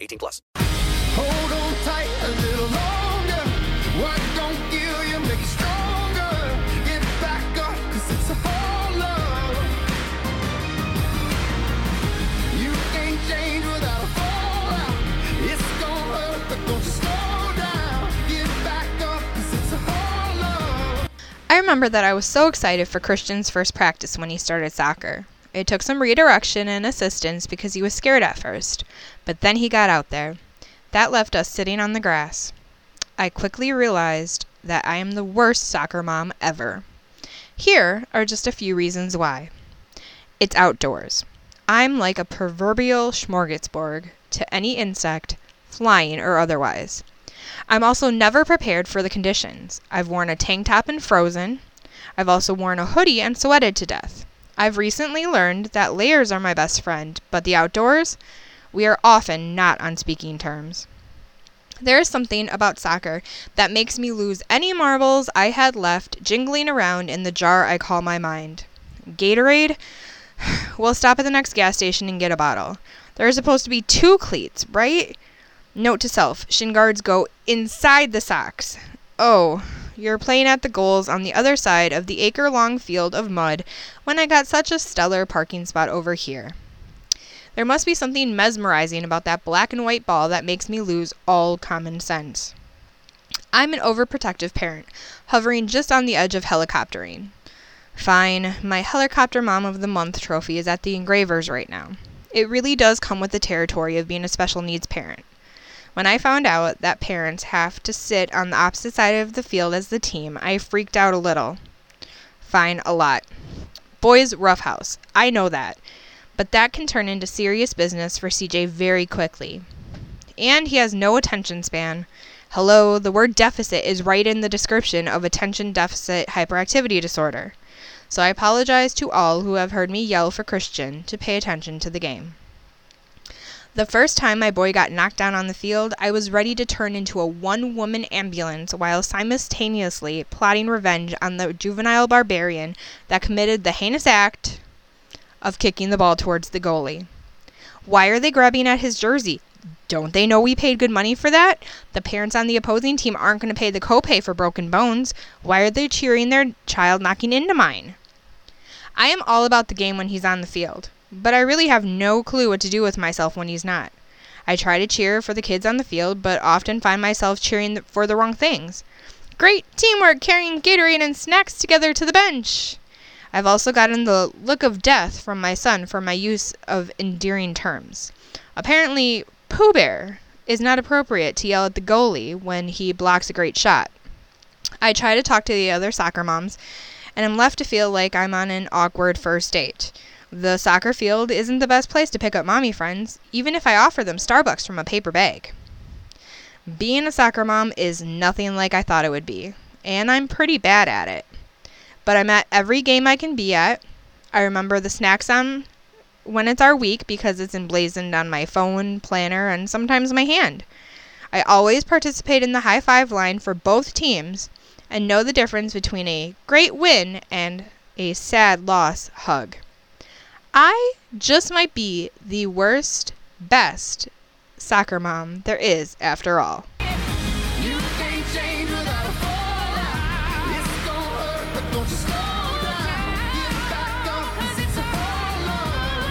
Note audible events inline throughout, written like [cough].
18 plus. Hold on tight a little longer. What don't kill you make you stronger. Get back up, cause it's a whole love. You can't change without a fallout. It's gonna hurt, but don't you slow down. Get back up, cause it's a whole love. I remember that I was so excited for Christian's first practice when he started soccer. It took some redirection and assistance because he was scared at first, but then he got out there. That left us sitting on the grass. I quickly realized that I am the worst soccer mom ever. Here are just a few reasons why. It's outdoors. I'm like a proverbial smorgasbord to any insect, flying or otherwise. I'm also never prepared for the conditions. I've worn a tank top and frozen. I've also worn a hoodie and sweated to death. I've recently learned that layers are my best friend, but the outdoors, we are often not on speaking terms. There is something about soccer that makes me lose any marbles I had left jingling around in the jar I call my mind. Gatorade? [sighs] We'll stop at the next gas station and get a bottle. There are supposed to be two cleats, right? Note to self shin guards go inside the socks. Oh, you're playing at the goals on the other side of the acre long field of mud when I got such a stellar parking spot over here. There must be something mesmerizing about that black and white ball that makes me lose all common sense. I'm an overprotective parent, hovering just on the edge of helicoptering. Fine, my Helicopter Mom of the Month trophy is at the engravers right now. It really does come with the territory of being a special needs parent. When I found out that parents have to sit on the opposite side of the field as the team, I freaked out a little. Fine, a lot. Boys roughhouse. I know that. But that can turn into serious business for CJ very quickly. And he has no attention span. Hello, the word deficit is right in the description of attention deficit hyperactivity disorder. So I apologize to all who have heard me yell for Christian to pay attention to the game. The first time my boy got knocked down on the field, I was ready to turn into a one woman ambulance while simultaneously plotting revenge on the juvenile barbarian that committed the heinous act of kicking the ball towards the goalie. Why are they grabbing at his jersey? Don't they know we paid good money for that? The parents on the opposing team aren't going to pay the copay for broken bones. Why are they cheering their child knocking into mine? I am all about the game when he's on the field, but I really have no clue what to do with myself when he's not. I try to cheer for the kids on the field, but often find myself cheering for the wrong things. Great teamwork carrying Gatorade and snacks together to the bench. I've also gotten the look of death from my son for my use of endearing terms. Apparently, Pooh Bear is not appropriate to yell at the goalie when he blocks a great shot. I try to talk to the other soccer moms, and am left to feel like I'm on an awkward first date. The soccer field isn't the best place to pick up mommy friends, even if I offer them Starbucks from a paper bag. Being a soccer mom is nothing like I thought it would be, and I'm pretty bad at it. But I'm at every game I can be at. I remember the snacks on when it's our week because it's emblazoned on my phone, planner, and sometimes my hand. I always participate in the high five line for both teams and know the difference between a great win and a sad loss hug. I just might be the worst, best soccer mom there is after all. You can't change without a fallout. It's gonna hurt, but don't you slow down. Get back up, 'cause it's a whole love.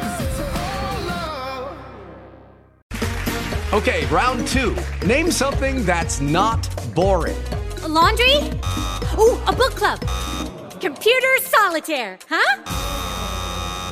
'Cause it's a whole love. Okay, round two. Name something that's not boring. A laundry? Ooh, a book club. Computer solitaire, huh?